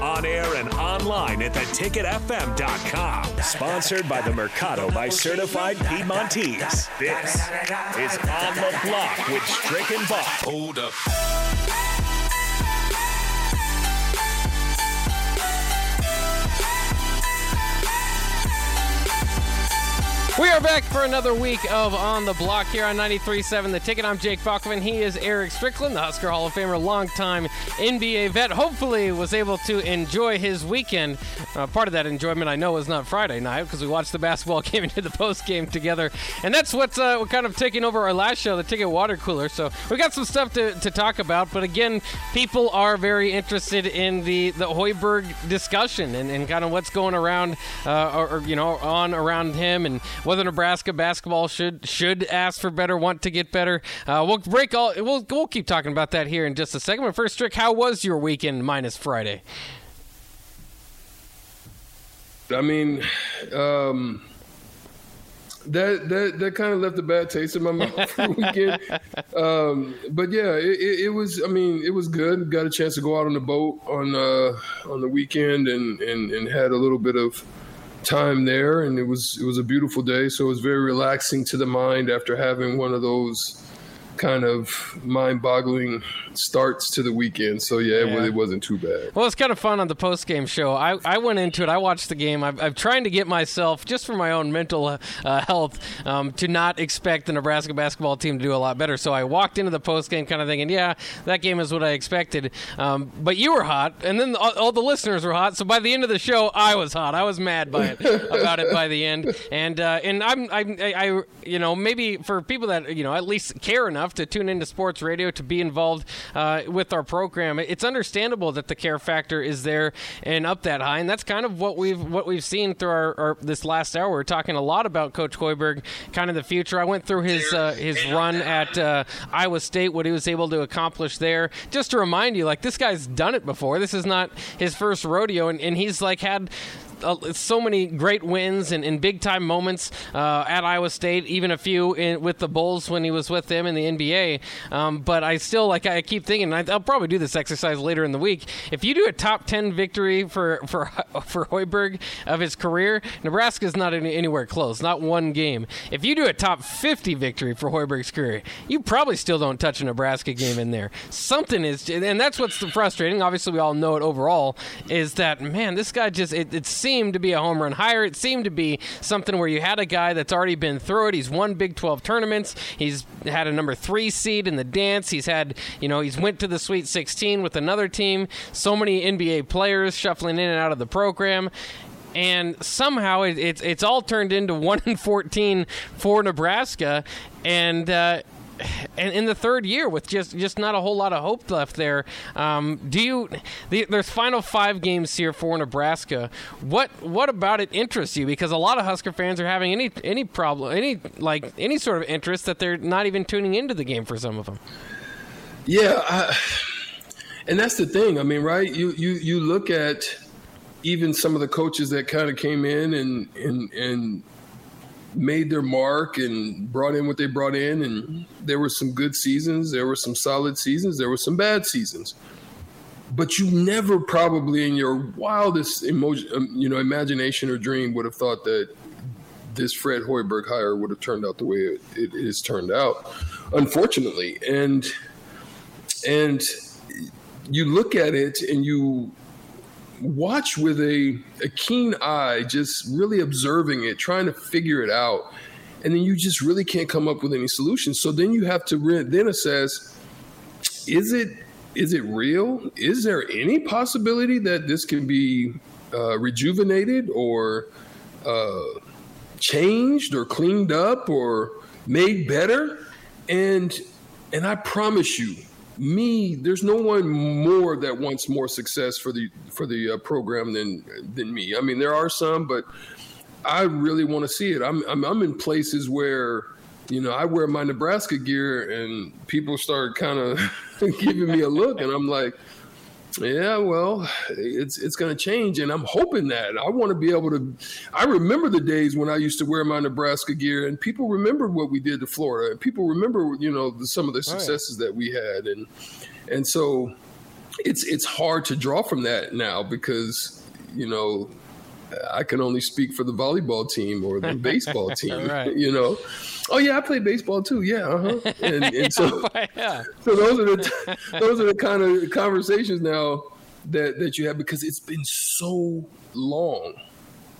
On air and online at theticketfm.com. Sponsored by the Mercado by Certified Piedmontese. This is On the Block with Strick and Bach. Hold up. We are back for another week of On the Block here on 93.7 The Ticket. I'm Jake Bachman. He is Eric Strickland, the Husker Hall of Famer, longtime NBA vet. Hopefully was able to enjoy his weekend. Uh, part of that enjoyment, I know, was not Friday night because we watched the basketball game and did the post game together. And that's what's uh, what kind of taking over our last show, the Ticket Water Cooler. So we got some stuff to, to talk about. But again, people are very interested in the, the Hoiberg discussion and, and kind of what's going around, uh, or, or, you know, on around him and whether Nebraska basketball should should ask for better, want to get better. Uh, we'll break all. We'll we'll keep talking about that here in just a second. But first, Strick, how was your weekend minus Friday? I mean, um, that that that kind of left a bad taste in my mouth for the weekend. Um, but yeah, it, it, it, was. I mean, it was good. Got a chance to go out on the boat on uh, on the weekend and, and and had a little bit of time there, and it was it was a beautiful day. So it was very relaxing to the mind after having one of those kind of mind-boggling starts to the weekend. So yeah, yeah. It, it, wasn't too bad. Well, it's kind of fun on the post-game show. I, I went into it. I watched the game. I'm, I'm trying to get myself just for my own mental uh, health um, to not expect the Nebraska basketball team to do a lot better. So I walked into the post-game kind of thinking, yeah, that game is what I expected. Um, but you were hot, and then all, all, the listeners were hot. So by the end of the show, I was hot. I was mad by it about it by the end. And uh, and I'm I, I you know maybe for people that you know at least care enough enough to tune into sports radio to be involved uh, with our program, it's understandable that the care factor is there and up that high, and that's kind of what we've what we've seen through our, our this last hour. We're talking a lot about Coach Hoiberg, kind of the future. I went through his uh, his run at uh, Iowa State, what he was able to accomplish there. Just to remind you, like this guy's done it before. This is not his first rodeo, and, and he's like had uh, so many great wins and, and big time moments uh, at Iowa State, even a few in, with the Bulls when he was with them in the NBA. Um, but I still like I keep thinking I, will probably do this exercise later in the week. If you do a top ten victory for for for Hoiberg of his career, Nebraska's not any, anywhere close, not one game. If you do a top fifty victory for Hoiberg's career, you probably still don't touch a Nebraska game in there. Something is, and that's what's frustrating. Obviously, we all know it overall is that man, this guy just it, it seems seemed to be a home run hire. It seemed to be something where you had a guy that's already been through it. He's won Big 12 tournaments. He's had a number three seed in the dance. He's had, you know, he's went to the Sweet 16 with another team. So many NBA players shuffling in and out of the program and somehow it, it's it's all turned into one in fourteen for Nebraska, and uh, and in the third year with just just not a whole lot of hope left there. Um, do you? The, there's final five games here for Nebraska. What what about it interests you? Because a lot of Husker fans are having any any problem, any like any sort of interest that they're not even tuning into the game for some of them. Yeah, I, and that's the thing. I mean, right? You you you look at even some of the coaches that kind of came in and and and made their mark and brought in what they brought in. And there were some good seasons, there were some solid seasons, there were some bad seasons. But you never probably in your wildest emotion, um, you know, imagination or dream would have thought that this Fred Hoiberg hire would have turned out the way it, it has turned out, unfortunately. And and you look at it and you watch with a, a keen eye, just really observing it, trying to figure it out. And then you just really can't come up with any solutions. So then you have to re- then assess is it is it real? Is there any possibility that this can be uh, rejuvenated or uh, changed or cleaned up or made better? And and I promise you, me, there's no one more that wants more success for the for the uh, program than than me. I mean, there are some, but I really want to see it. I'm, I'm I'm in places where you know I wear my Nebraska gear and people start kind of giving me a look, and I'm like. Yeah, well, it's it's going to change, and I'm hoping that I want to be able to. I remember the days when I used to wear my Nebraska gear, and people remember what we did to Florida, and people remember, you know, the, some of the successes yeah. that we had, and and so it's it's hard to draw from that now because you know I can only speak for the volleyball team or the baseball team, right. you know. Oh yeah, I play baseball too. Yeah, uh-huh. and, and so yeah. so those are the those are the kind of conversations now that that you have because it's been so long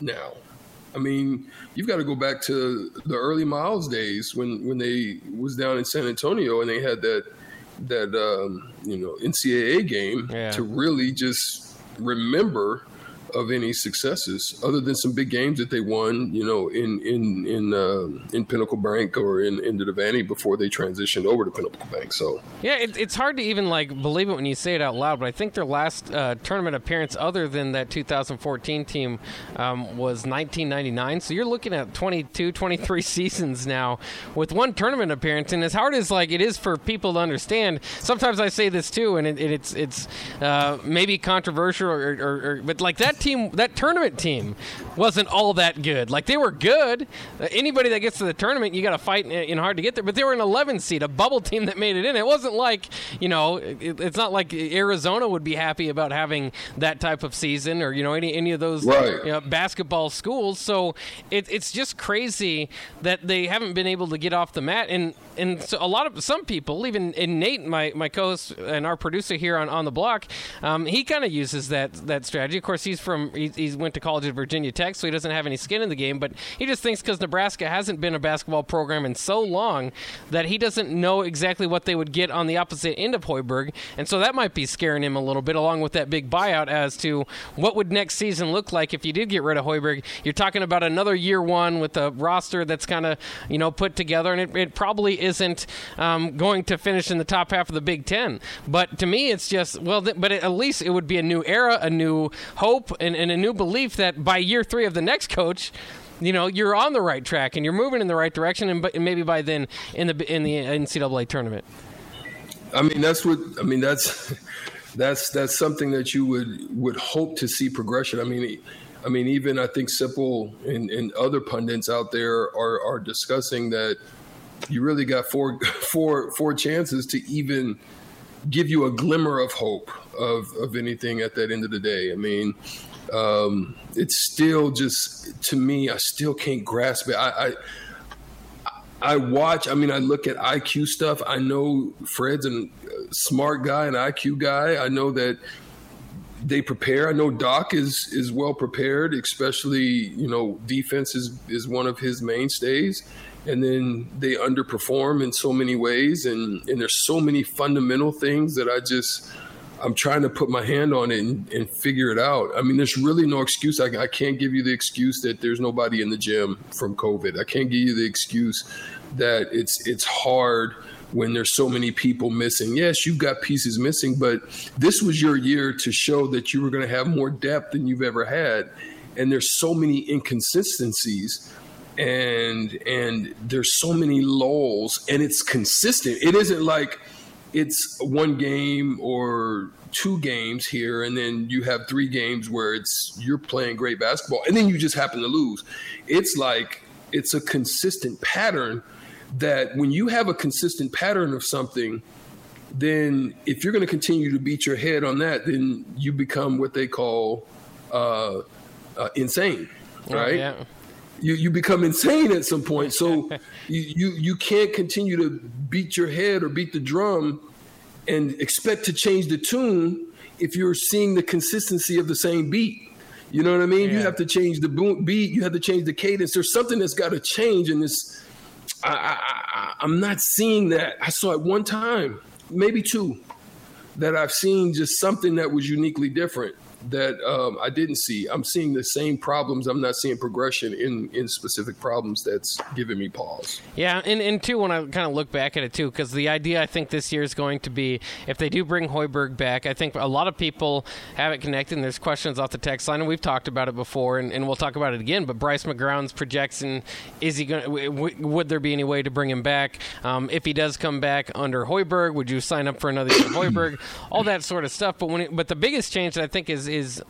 now. I mean, you've got to go back to the early Miles days when when they was down in San Antonio and they had that that um, you know NCAA game yeah. to really just remember of any successes other than some big games that they won, you know, in in in uh, in Pinnacle Bank or in in the Devaney before they transitioned over to Pinnacle Bank. So yeah, it, it's hard to even like believe it when you say it out loud. But I think their last uh, tournament appearance, other than that 2014 team, um, was 1999. So you're looking at 22, 23 seasons now with one tournament appearance. And as hard as like it is for people to understand, sometimes I say this too, and it, it, it's it's uh, maybe controversial or, or, or but like that team, that tournament team, wasn't all that good. Like they were good. Uh, anybody that gets to the tournament, you got to fight in hard to get there. But they were an 11 seed, a bubble team that made it in. It wasn't like you know, it, it's not like Arizona would be happy about having that type of season, or you know, any any of those right. you know, basketball schools. So it, it's just crazy that they haven't been able to get off the mat. And and so a lot of some people, even and Nate, my my co-host and our producer here on on the block, um, he kind of uses that that strategy. Of course, he's from from he, he, went to college at Virginia Tech, so he doesn't have any skin in the game. But he just thinks because Nebraska hasn't been a basketball program in so long that he doesn't know exactly what they would get on the opposite end of Hoiberg, and so that might be scaring him a little bit, along with that big buyout as to what would next season look like if you did get rid of Hoiberg. You're talking about another year one with a roster that's kind of you know put together, and it, it probably isn't um, going to finish in the top half of the Big Ten. But to me, it's just well, th- but at least it would be a new era, a new hope, and, and a new belief that by year three of the next coach, you know you're on the right track and you're moving in the right direction, and, and maybe by then in the in the NCAA tournament. I mean, that's what I mean. That's that's that's something that you would would hope to see progression. I mean. I mean, even I think Sipple and, and other pundits out there are, are discussing that you really got four, four, four chances to even give you a glimmer of hope of, of anything at that end of the day. I mean, um, it's still just to me, I still can't grasp it. I, I I watch. I mean, I look at IQ stuff. I know Fred's a smart guy, an IQ guy. I know that they prepare. I know Doc is is well prepared, especially you know defense is is one of his mainstays, and then they underperform in so many ways, and and there's so many fundamental things that I just I'm trying to put my hand on it and, and figure it out. I mean, there's really no excuse. I, I, can't give you the excuse that there's nobody in the gym from COVID. I can't give you the excuse that it's it's hard when there's so many people missing. Yes, you've got pieces missing, but this was your year to show that you were going to have more depth than you've ever had. And there's so many inconsistencies and and there's so many lulls and it's consistent. It isn't like it's one game or two games here and then you have three games where it's you're playing great basketball and then you just happen to lose it's like it's a consistent pattern that when you have a consistent pattern of something then if you're going to continue to beat your head on that then you become what they call uh, uh, insane right yeah. You, you become insane at some point so you, you you can't continue to beat your head or beat the drum and expect to change the tune if you're seeing the consistency of the same beat. You know what I mean? Yeah. You have to change the beat. You have to change the cadence. There's something that's got to change in this. I, I, I'm not seeing that. I saw it one time, maybe two, that I've seen just something that was uniquely different that um, I didn't see. I'm seeing the same problems. I'm not seeing progression in in specific problems that's giving me pause. Yeah, and, and two, when I kind of look back at it too, because the idea I think this year is going to be if they do bring Hoiberg back, I think a lot of people have it connected. And there's questions off the text line, and we've talked about it before, and, and we'll talk about it again. But Bryce McGowens projection is he going? W- would there be any way to bring him back? Um, if he does come back under Hoiberg, would you sign up for another year Hoiberg? All that sort of stuff. But when it, but the biggest change that I think is is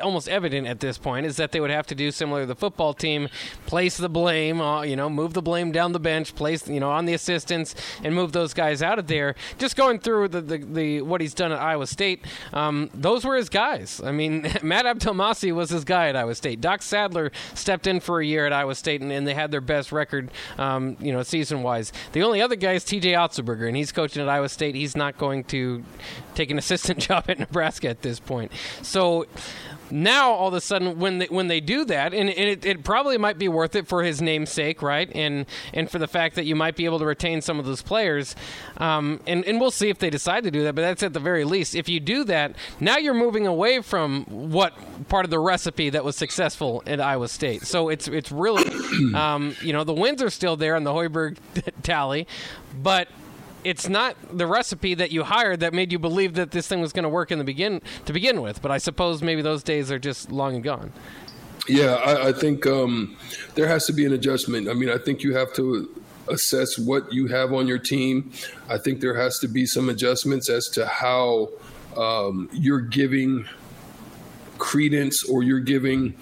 almost evident at this point is that they would have to do similar to the football team, place the blame, uh, you know, move the blame down the bench, place you know on the assistants, and move those guys out of there. Just going through the the, the what he's done at Iowa State, um, those were his guys. I mean, Matt Abdelmassih was his guy at Iowa State. Doc Sadler stepped in for a year at Iowa State, and, and they had their best record, um, you know, season wise. The only other guy is T.J. Otzelberger, and he's coaching at Iowa State. He's not going to take an assistant job at Nebraska at this point. So now all of a sudden when they when they do that and, and it, it, probably might be worth it for his namesake right? And and for the fact that you might be able to retain some of those players. Um, and, and we'll see if they decide to do that but that's at the very least. If you do that now you're moving away from what part of the recipe that was successful at Iowa State. So it's it's really um, you know the wins are still there on the Hoiberg tally but it's not the recipe that you hired that made you believe that this thing was going to work in the begin to begin with. But I suppose maybe those days are just long and gone. Yeah, I, I think um, there has to be an adjustment. I mean, I think you have to assess what you have on your team. I think there has to be some adjustments as to how um, you're giving credence or you're giving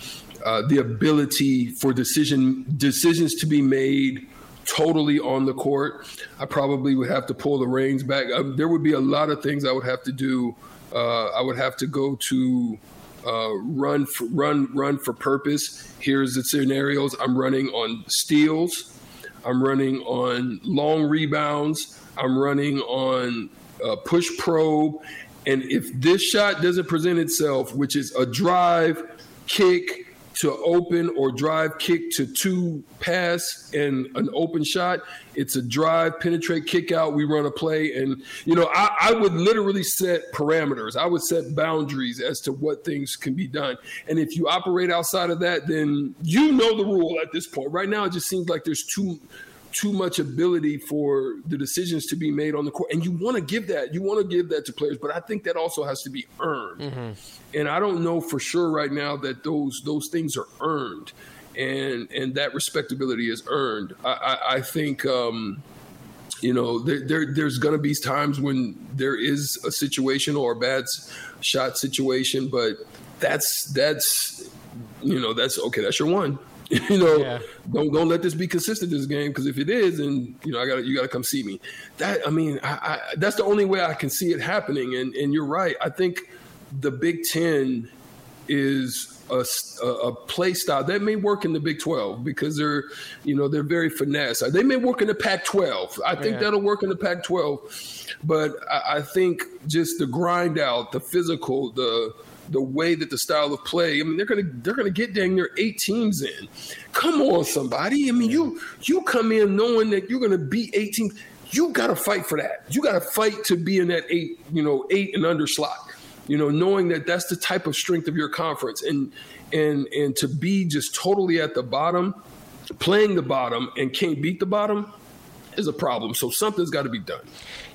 uh, the ability for decision decisions to be made totally on the court. I probably would have to pull the reins back. Um, there would be a lot of things I would have to do. Uh, I would have to go to uh, run for, run run for purpose. Here's the scenarios. I'm running on steals. I'm running on long rebounds. I'm running on uh, push probe. And if this shot doesn't present itself, which is a drive, kick, to open or drive kick to two pass and an open shot. It's a drive, penetrate, kick out. We run a play. And, you know, I, I, would literally set parameters. I would set boundaries as to what things can be done. And if you operate outside of that, then you know the rule at this point. Right now, it just seems like there's too too much ability for the decisions to be made on the court. And you want to give that, you want to give that to players, but I think that also has to be earned. Mm-hmm. And I don't know for sure right now that those those things are earned, and and that respectability is earned. I, I, I think. Um, you know, there, there there's going to be times when there is a situation or a bad shot situation, but that's that's you know that's okay. That's your one. you know, yeah. don't don't let this be consistent this game because if it is, then you know I got you got to come see me. That I mean, I, I, that's the only way I can see it happening. And and you're right. I think the Big Ten is a, a, play style that may work in the Big 12 because they're, you know, they're very finesse. They may work in the Pac 12. I think yeah. that'll work in the Pac 12. But I, I, think just the grind out, the physical, the the way that the style of play. I mean, they're gonna they're gonna get dang near eight teams in. Come on, somebody. I mean, you you come in knowing that you're gonna beat eight teams. You got to fight for that. You got to fight to be in that eight, you know, eight and under slot. You know, knowing that that's the type of strength of your conference, and and and to be just totally at the bottom, playing the bottom, and can't beat the bottom is a problem. So something's got to be done.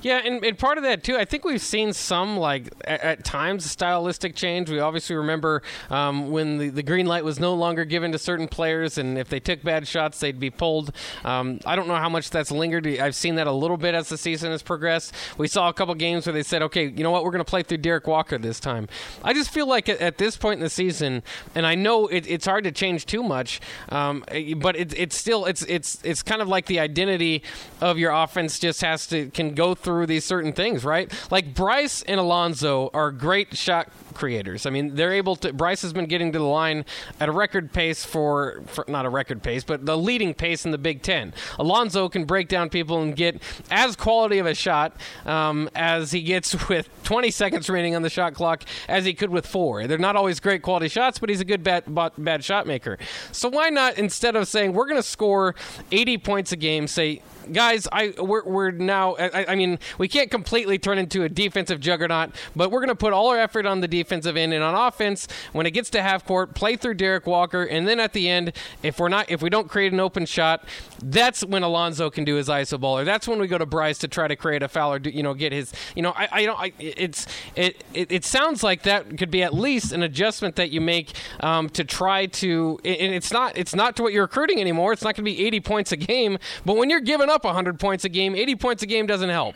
Yeah, and, and part of that too, I think we've seen some like at, at times stylistic change. We obviously remember um, when the, the green light was no longer given to certain players, and if they took bad shots, they'd be pulled. Um, I don't know how much that's lingered. I've seen that a little bit as the season has progressed. We saw a couple games where they said, "Okay, you know what? We're going to play through Derrick Walker this time." I just feel like at, at this point in the season, and I know it, it's hard to change too much, um, but it, it's still it's it's it's kind of like the identity of your offense just has to can go through these certain things, right? Like Bryce and Alonzo are great shot creators. I mean, they're able to. Bryce has been getting to the line at a record pace for, for, not a record pace, but the leading pace in the Big Ten. Alonzo can break down people and get as quality of a shot um, as he gets with 20 seconds remaining on the shot clock as he could with four. They're not always great quality shots, but he's a good bad, bad shot maker. So why not instead of saying we're going to score 80 points a game, say guys, I we're, we're now. I, I, mean, we can't completely turn into a defensive juggernaut, but we're going to put all our effort on the defense defensive end, and on offense, when it gets to half court, play through Derrick Walker, and then at the end, if we're not, if we don't create an open shot, that's when Alonzo can do his iso ball, or that's when we go to Bryce to try to create a foul or do, you know get his, you know, I, I don't, I, it's it, it it sounds like that could be at least an adjustment that you make um, to try to, and it's not it's not to what you're recruiting anymore. It's not going to be 80 points a game, but when you're giving up 100 points a game, 80 points a game doesn't help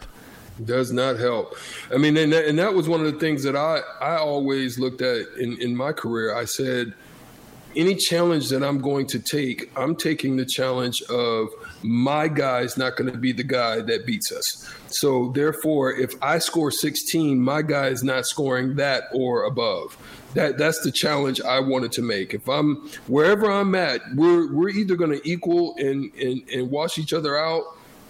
does not help. I mean, and that, and that was one of the things that I, I always looked at in, in my career. I said, any challenge that I'm going to take, I'm taking the challenge of my guy's not going to be the guy that beats us. So therefore, if I score 16, my guy is not scoring that or above. That that's the challenge I wanted to make. If I'm wherever I'm at, we're we're either going to equal and, and and wash each other out.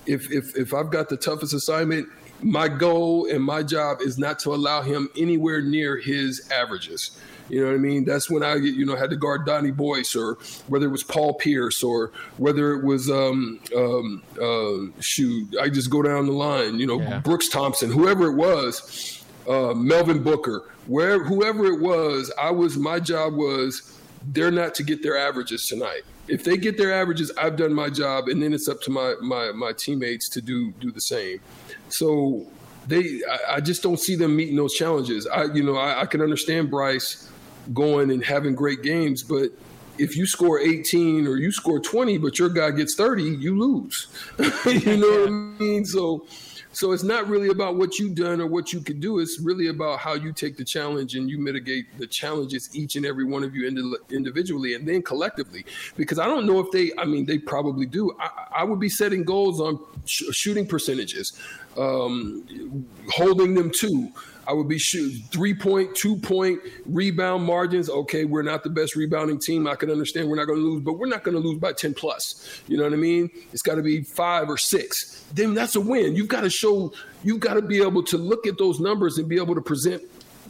If if if I've got the toughest assignment, my goal and my job is not to allow him anywhere near his averages. You know what I mean? That's when I, you know, had to guard Donnie Boyce, or whether it was Paul Pierce, or whether it was um, um, uh, shoot, I just go down the line. You know, yeah. Brooks Thompson, whoever it was, uh, Melvin Booker, where whoever it was, I was my job was they're not to get their averages tonight. If they get their averages, I've done my job, and then it's up to my my my teammates to do do the same. So they, I, I just don't see them meeting those challenges. I, you know, I, I can understand Bryce going and having great games, but if you score 18 or you score 20, but your guy gets 30, you lose. you know what I mean? So so it's not really about what you've done or what you could do. It's really about how you take the challenge and you mitigate the challenges each and every one of you individually and then collectively. Because I don't know if they, I mean, they probably do. I, I would be setting goals on sh- shooting percentages, um, holding them to I would be shooting three point, two point rebound margins. Okay, we're not the best rebounding team. I can understand we're not going to lose, but we're not going to lose by 10 plus. You know what I mean? It's got to be five or six. Then that's a win. You've got to show, you've got to be able to look at those numbers and be able to present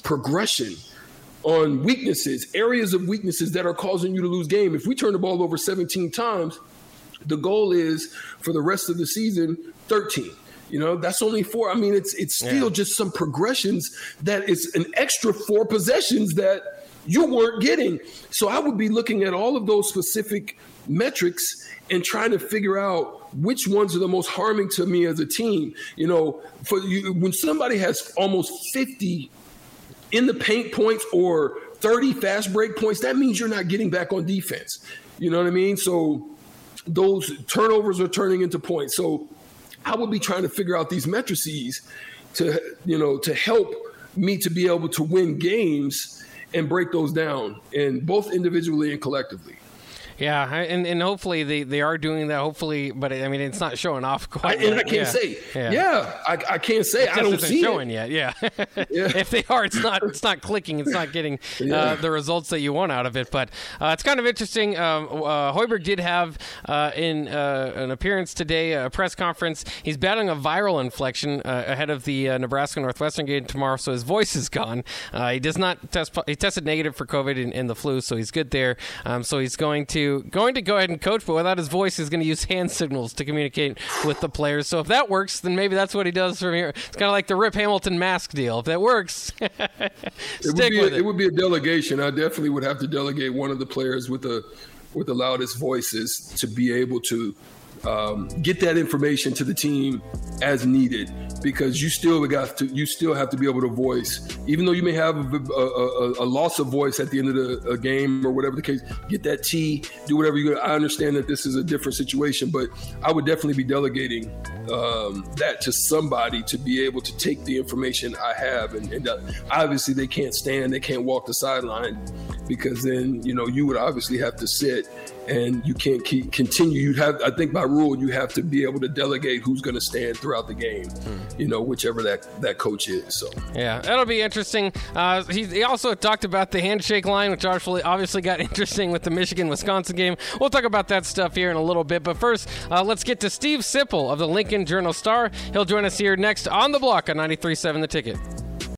progression on weaknesses, areas of weaknesses that are causing you to lose game. If we turn the ball over 17 times, the goal is for the rest of the season 13. You know, that's only four. I mean, it's it's still yeah. just some progressions that is an extra four possessions that you weren't getting. So I would be looking at all of those specific metrics and trying to figure out which ones are the most harming to me as a team. You know, for you, when somebody has almost 50 in the paint points or 30 fast break points, that means you're not getting back on defense. You know what I mean? So those turnovers are turning into points. So I would be trying to figure out these matrices to you know to help me to be able to win games and break those down and both individually and collectively. Yeah, and, and hopefully they, they are doing that. Hopefully, but I mean it's not showing off quite. I, and I can't yeah. say. Yeah, yeah I, I, can't say. I don't see showing it. yet. Yeah. yeah. if they are, it's not it's not clicking. It's not getting uh, the results that you want out of it. But uh, it's kind of interesting. Um, uh, Hoiberg did have uh, in uh, an appearance today, a press conference. He's battling a viral inflection uh, ahead of the Nebraska Northwestern game tomorrow, so his voice is gone. he does not test. He tested negative for COVID and, and the flu, so he's good there. Um, so he's going to going to go ahead and coach, but without his voice, he's going to use hand signals to communicate with the players. So if that works, then maybe that's what he does from here. It's kind of like the Rip Hamilton mask deal. If that works, stick it would, be with a, it. it would be a delegation. I definitely would have to delegate one of the players with the with the loudest voices to be able to um, get that information to the team as needed because you still got to you still have to be able to voice. Even though you may have a, a, a, loss of voice at the end of the game or whatever the case get that T do whatever you I understand that this is a different situation but I would definitely be delegating um, that to somebody to be able to take the information I have. And, and uh, obviously they can't stand they can't walk the sideline because then you know you would obviously have to sit and you can't keep continue. You have, I think, by rule, you have to be able to delegate who's going to stand throughout the game. Mm. You know, whichever that that coach is. So yeah, that'll be interesting. Uh, he, he, also talked about the handshake line, which obviously obviously got interesting with the Michigan Wisconsin game. We'll talk about that stuff here in a little bit, but first, uh, let's get to Steve Sipple of the Lincoln Journal Star. He'll join us here next on the block on 93.7 The Ticket.